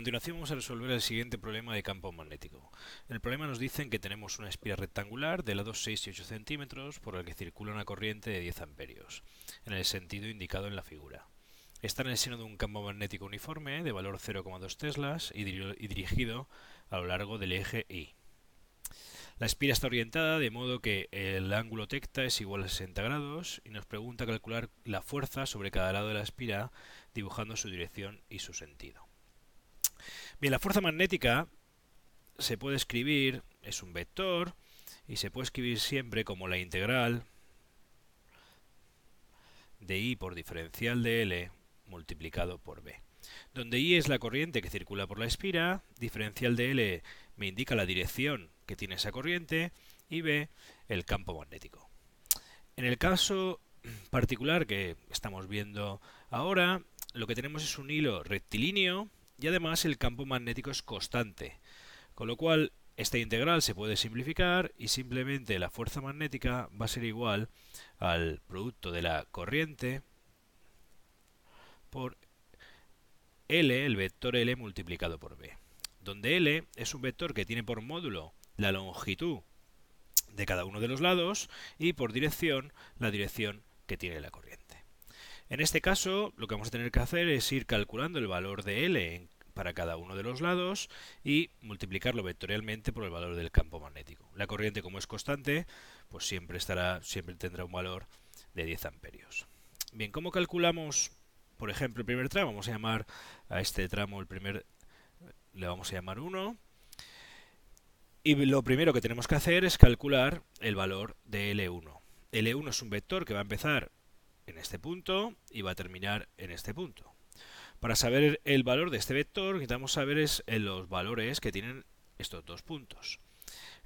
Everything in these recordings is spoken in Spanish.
Continuación vamos a resolver el siguiente problema de campo magnético. En el problema nos dicen que tenemos una espira rectangular de lados 6 y 8 centímetros por la que circula una corriente de 10 amperios, en el sentido indicado en la figura. Está en el seno de un campo magnético uniforme de valor 0,2 teslas y, y dirigido a lo largo del eje Y. La espira está orientada de modo que el ángulo tecta es igual a 60 grados y nos pregunta calcular la fuerza sobre cada lado de la espira dibujando su dirección y su sentido. Bien, la fuerza magnética se puede escribir, es un vector, y se puede escribir siempre como la integral de I por diferencial de L multiplicado por B. Donde I es la corriente que circula por la espira, diferencial de L me indica la dirección que tiene esa corriente y B el campo magnético. En el caso particular que estamos viendo ahora, lo que tenemos es un hilo rectilíneo y además el campo magnético es constante, con lo cual esta integral se puede simplificar y simplemente la fuerza magnética va a ser igual al producto de la corriente por L, el vector L multiplicado por B, donde L es un vector que tiene por módulo la longitud de cada uno de los lados y por dirección la dirección que tiene la corriente. En este caso, lo que vamos a tener que hacer es ir calculando el valor de L para cada uno de los lados y multiplicarlo vectorialmente por el valor del campo magnético. La corriente, como es constante, pues siempre estará, siempre tendrá un valor de 10 amperios. Bien, ¿cómo calculamos, por ejemplo, el primer tramo? Vamos a llamar a este tramo el primer, le vamos a llamar 1. Y lo primero que tenemos que hacer es calcular el valor de L1. L1 es un vector que va a empezar en este punto y va a terminar en este punto. Para saber el valor de este vector, necesitamos saber es eh, los valores que tienen estos dos puntos.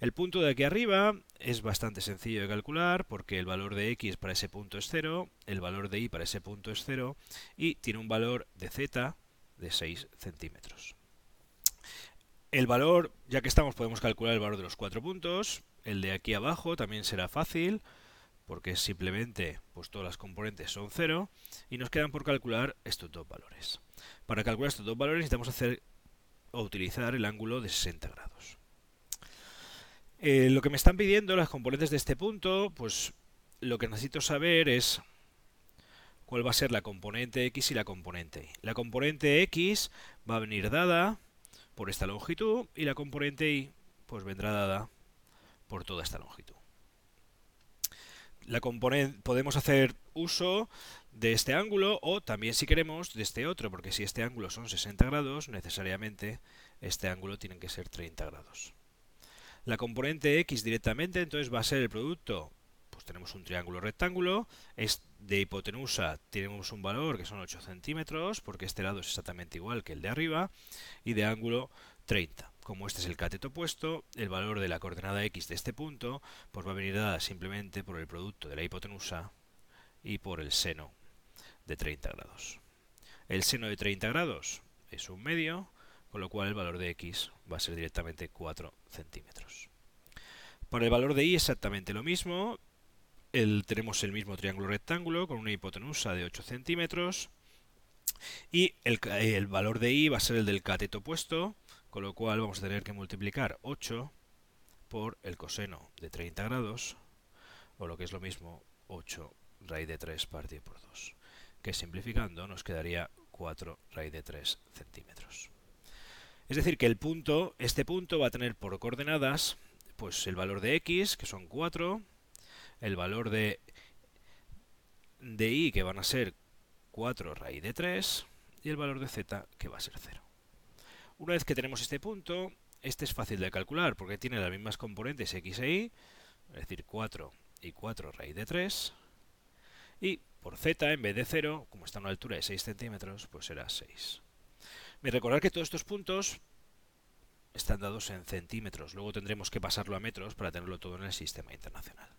El punto de aquí arriba es bastante sencillo de calcular porque el valor de x para ese punto es 0, el valor de y para ese punto es 0 y tiene un valor de z de 6 centímetros. El valor, ya que estamos, podemos calcular el valor de los cuatro puntos. El de aquí abajo también será fácil porque simplemente pues todas las componentes son 0 y nos quedan por calcular estos dos valores. Para calcular estos dos valores necesitamos hacer o utilizar el ángulo de 60 grados. Eh, lo que me están pidiendo las componentes de este punto, pues lo que necesito saber es cuál va a ser la componente x y la componente y. La componente x va a venir dada por esta longitud y la componente y pues vendrá dada por toda esta longitud la podemos hacer uso de este ángulo o también si queremos de este otro, porque si este ángulo son 60 grados, necesariamente este ángulo tiene que ser 30 grados. La componente x directamente entonces va a ser el producto, pues tenemos un triángulo rectángulo, es de hipotenusa tenemos un valor que son 8 centímetros, porque este lado es exactamente igual que el de arriba, y de ángulo 30 como este es el cateto opuesto, el valor de la coordenada x de este punto pues va a venir dada simplemente por el producto de la hipotenusa y por el seno de 30 grados. El seno de 30 grados es un medio, con lo cual el valor de x va a ser directamente 4 centímetros. Para el valor de y exactamente lo mismo, tenemos el mismo triángulo rectángulo con una hipotenusa de 8 centímetros y el, el valor de y va a ser el del cateto opuesto, con lo cual vamos a tener que multiplicar 8 por el coseno de 30 grados, o lo que es lo mismo, 8 raíz de 3 partido por 2, que simplificando nos quedaría 4 raíz de 3 centímetros. Es decir, que el punto, este punto va a tener por coordenadas pues el valor de x, que son 4, el valor de, de y, que van a ser 4 raíz de 3, y el valor de z, que va a ser 0. Una vez que tenemos este punto, este es fácil de calcular porque tiene las mismas componentes x e y, es decir, 4 y 4 raíz de 3. Y por z, en vez de 0, como está a una altura de 6 centímetros, pues será 6. Me recordar que todos estos puntos están dados en centímetros. Luego tendremos que pasarlo a metros para tenerlo todo en el sistema internacional.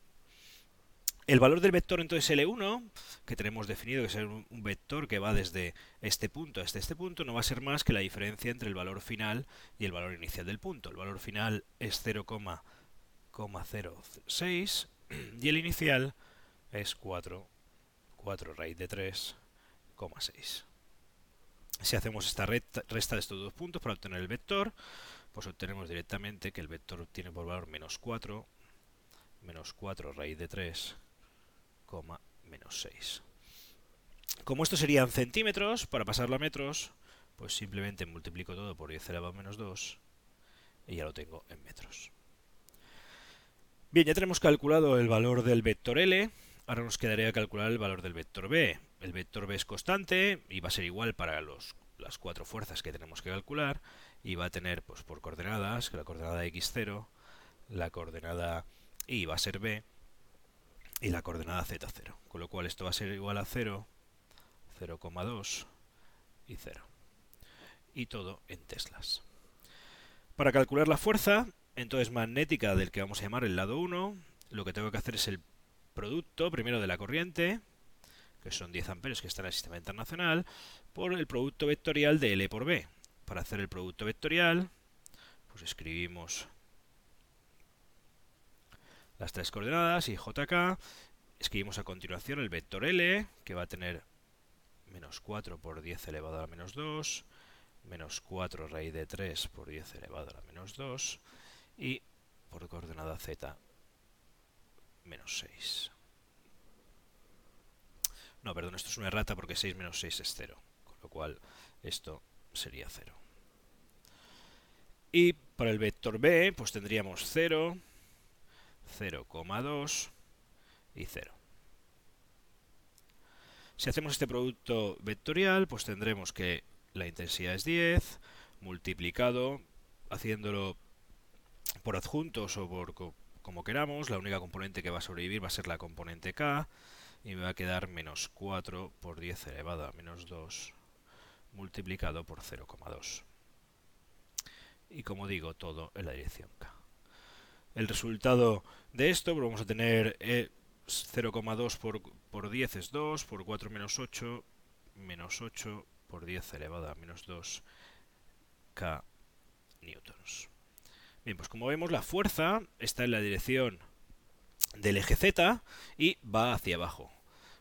El valor del vector entonces L1, que tenemos definido que es un, vector que va desde este punto hasta este punto, no va a ser más que la diferencia entre el valor final y el valor inicial del punto. El valor final es 0,06 y el inicial es 4, 4 raíz de 3,6. Si hacemos esta resta, de estos dos puntos para obtener el vector, pues obtenemos directamente que el vector tiene por valor menos 4, menos 4 raíz de 3, menos 6. Como esto serían centímetros, para pasarlo a metros, pues simplemente multiplico todo por 10 elevado a menos 2 y ya lo tengo en metros. Bien, ya tenemos calculado el valor del vector L, ahora nos quedaría calcular el valor del vector B. El vector B es constante y va a ser igual para las cuatro fuerzas que tenemos que calcular y va a tener pues, por coordenadas, la coordenada x0, la coordenada y va a ser b y la coordenada z0. Con lo cual esto va a ser igual a 0, 0,2 y 0. Y todo en teslas. Para calcular la fuerza, entonces magnética del que vamos a llamar el lado 1, lo que tengo que hacer es el producto primero de la corriente, que son 10 amperios que está en el sistema internacional, por el producto vectorial de L por B. Para hacer el producto vectorial, pues escribimos las tres coordenadas y JK. Escribimos a continuación el vector L, que va a tener menos 4 por 10 elevado a la menos 2, menos 4 raíz de 3 por 10 elevado a la menos 2, y por coordenada Z, menos 6. No, perdón, esto es una errata porque 6 menos 6 es 0, con lo cual esto sería 0. Y para el vector B, pues tendríamos 0, 0,2 y 0. Si hacemos este producto vectorial, pues tendremos que la intensidad es 10, multiplicado, haciéndolo por adjuntos o por como queramos, la única componente que va a sobrevivir va a ser la componente K, y me va a quedar menos 4 por 10 elevado a menos 2 multiplicado por 0,2. Y como digo, todo en la dirección K. El resultado de esto, vamos a tener 0,2 por, por 10 es 2, por 4 menos 8, menos 8 por 10 elevado a menos 2 K newtons. Bien, pues como vemos la fuerza está en la dirección del eje Z y va hacia abajo.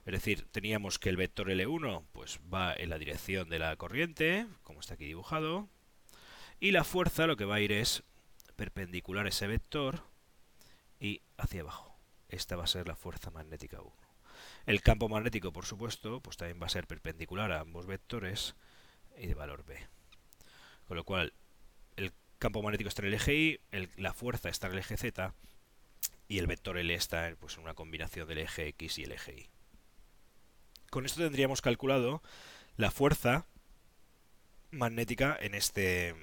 Es decir, teníamos que el vector L1 pues va en la dirección de la corriente, como está aquí dibujado, y la fuerza lo que va a ir es perpendicular a ese vector y hacia abajo. Esta va a ser la fuerza magnética 1. El campo magnético, por supuesto, pues también va a ser perpendicular a ambos vectores y de valor B. Con lo cual, el campo magnético está en el eje Y, la fuerza está en el eje Z y el vector L está pues, en una combinación del eje X y el eje Y. Con esto tendríamos calculado la fuerza magnética en este,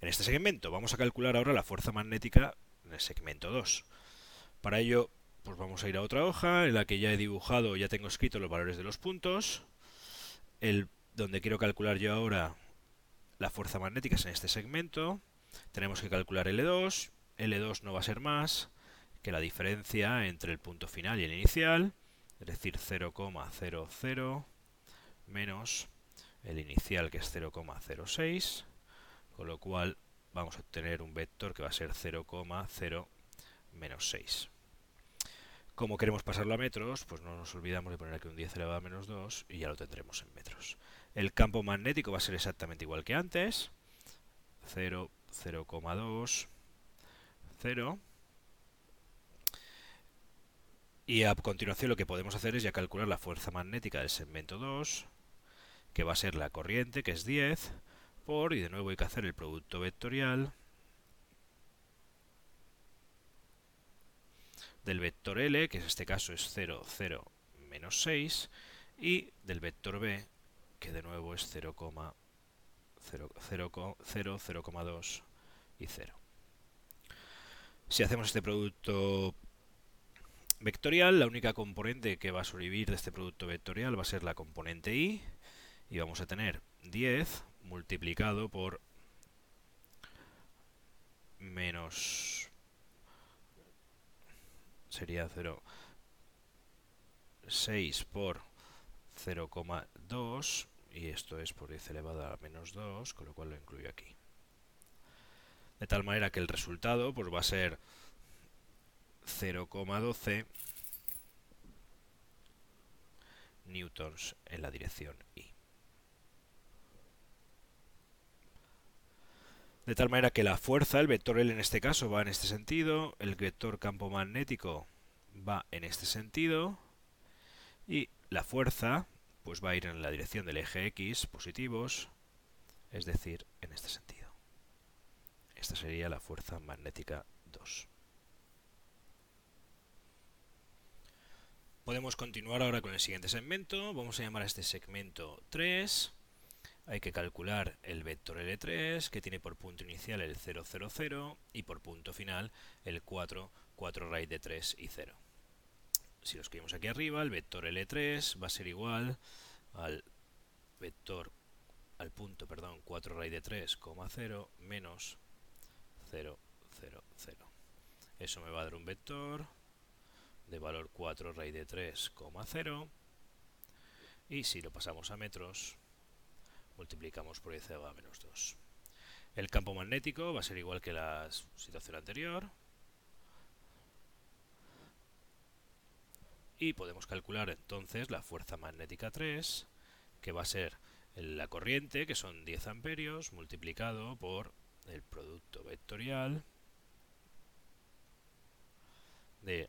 en este segmento. Vamos a calcular ahora la fuerza magnética en el segmento 2. Para ello, pues vamos a ir a otra hoja en la que ya he dibujado, ya tengo escrito los valores de los puntos. El, donde quiero calcular yo ahora la fuerza magnética es en este segmento. Tenemos que calcular L2. L2 no va a ser más que la diferencia entre el punto final y el inicial, es decir, 0,00 menos el inicial que es 0,06, con lo cual vamos a obtener un vector que va a ser 0,0 menos 6. Como queremos pasarlo a metros, pues no nos olvidamos de poner aquí un 10 elevado a menos 2 y ya lo tendremos en metros. El campo magnético va a ser exactamente igual que antes. 0, 0,2, 0. Y a continuación lo que podemos hacer es ya calcular la fuerza magnética del segmento 2, que va a ser la corriente, que es 10, y de nuevo hay que hacer el producto vectorial del vector L, que en este caso es 0, 0, menos 6, y del vector B, que de nuevo es 0, 0, 0, 0,2 y 0. Si hacemos este producto vectorial, la única componente que va a sobrevivir de este producto vectorial va a ser la componente i, y vamos a tener 10 multiplicado por menos sería 0, 6 por 0,2 y esto es por 10 elevado a menos 2, con lo cual lo incluyo aquí. De tal manera que el resultado pues, va a ser 0,12 newtons en la dirección Y. De tal manera que la fuerza, el vector L en este caso, va en este sentido, el vector campo magnético va en este sentido, y la fuerza pues va a ir en la dirección del eje X, positivos, es decir, en este sentido. Esta sería la fuerza magnética 2. Podemos continuar ahora con el siguiente segmento. Vamos a llamar a este segmento 3. Hay que calcular el vector L3, que tiene por punto inicial el 0, 0, 0, y por punto final el 4, 4 raíz de 3 y 0. Si lo escribimos aquí arriba, el vector L3 va a ser igual al vector al punto, perdón, 4 raíz de 3, 0, menos 0, 0, 0. Eso me va a dar un vector de valor 4 raíz de 3, 0. Y si lo pasamos a metros, multiplicamos por 10 a menos 2. El campo magnético va a ser igual que la situación anterior. Y podemos calcular entonces la fuerza magnética 3, que va a ser la corriente, que son 10 amperios, multiplicado por el producto vectorial de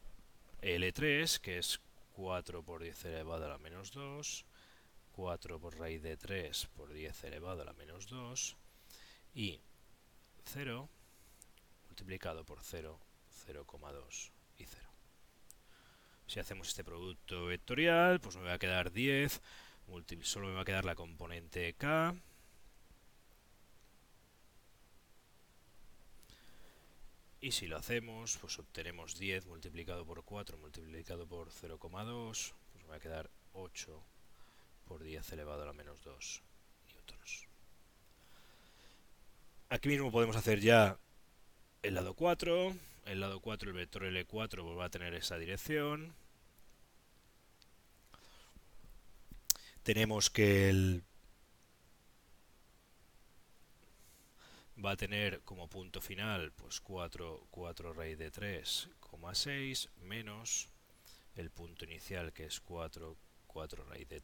L3, que es 4 por 10 elevado a la menos 2, 4 por raíz de 3 por 10 elevado a la menos 2, y 0 multiplicado por 0, 0,2 y 0. Si hacemos este producto vectorial, pues me va a quedar 10, solo me va a quedar la componente K, Y si lo hacemos, pues obtenemos 10 multiplicado por 4 multiplicado por 0,2, pues me va a quedar 8 por 10 elevado a la menos 2 newtons. Aquí mismo podemos hacer ya el lado 4. El lado 4, el vector L4, pues va a tener esa dirección. Tenemos que el va a tener como punto final pues 4, 4 raíz de 3,6 menos el punto inicial que es 4, 4 raíz de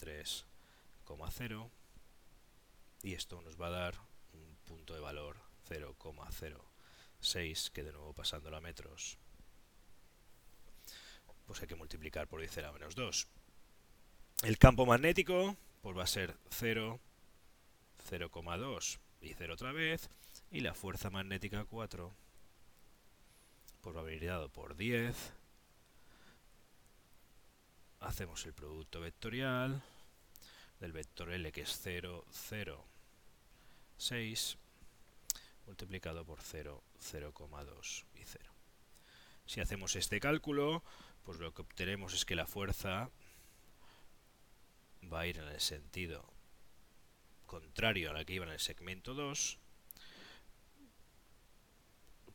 3,0 y esto nos va a dar un punto de valor 0,06 que de nuevo pasando a metros pues hay que multiplicar por 10 a menos 2 el campo magnético pues va a ser 0, 0,2 y 0 otra vez y la fuerza magnética 4 por haber dado por 10 hacemos el producto vectorial del vector L que es 0, 0, 6 multiplicado por 0, 0,2 y 0. Si hacemos este cálculo, pues lo que obtenemos es que la fuerza va a ir en el sentido contrario a la que iba en el segmento 2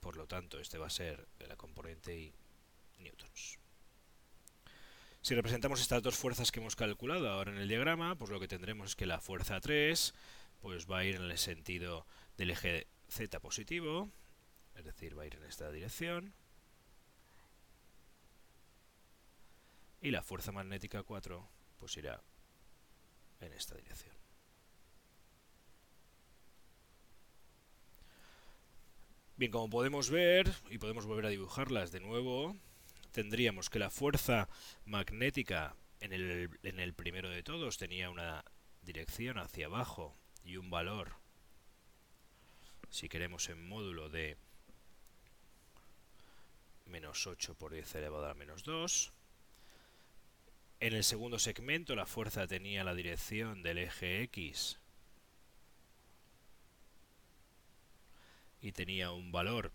por lo tanto este va a ser la componente y newtons. Si representamos estas dos fuerzas que hemos calculado ahora en el diagrama, pues lo que tendremos es que la fuerza 3 pues va a ir en el sentido del eje z positivo, es decir, va a ir en esta dirección. Y la fuerza magnética 4 pues irá en esta dirección. Bien, como podemos ver, y podemos volver a dibujarlas de nuevo, tendríamos que la fuerza magnética en el, en el primero de todos tenía una dirección hacia abajo y un valor, si queremos en módulo de menos 8 por 10 elevado a menos 2. En el segundo segmento la fuerza tenía la dirección del eje X y tenía un valor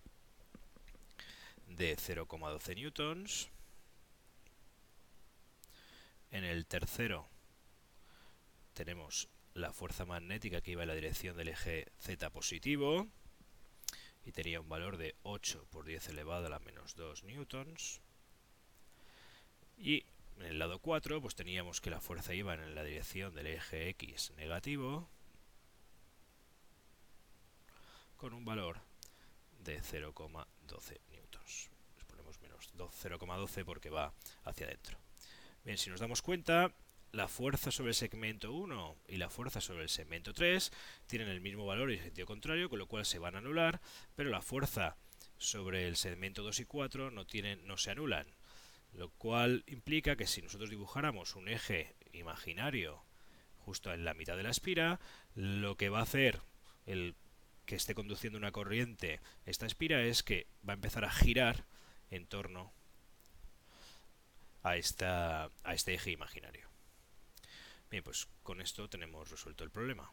de 0,12 newtons. En el tercero tenemos la fuerza magnética que iba en la dirección del eje Z positivo y tenía un valor de 8 por 10 elevado a la menos 2 newtons. Y en el lado 4 pues teníamos que la fuerza iba en la dirección del eje X negativo con un valor de 0,12 Les ponemos menos 0,12 porque va hacia adentro. Bien, si nos damos cuenta, la fuerza sobre el segmento 1 y la fuerza sobre el segmento 3 tienen el mismo valor y sentido contrario, con lo cual se van a anular, pero la fuerza sobre el segmento 2 y 4 no, tienen, no se anulan. Lo cual implica que si nosotros dibujáramos un eje imaginario justo en la mitad de la espira, lo que va a hacer el que esté conduciendo una corriente esta espira es que va a empezar a girar en torno a, esta, a este eje imaginario. Bien, pues con esto tenemos resuelto el problema.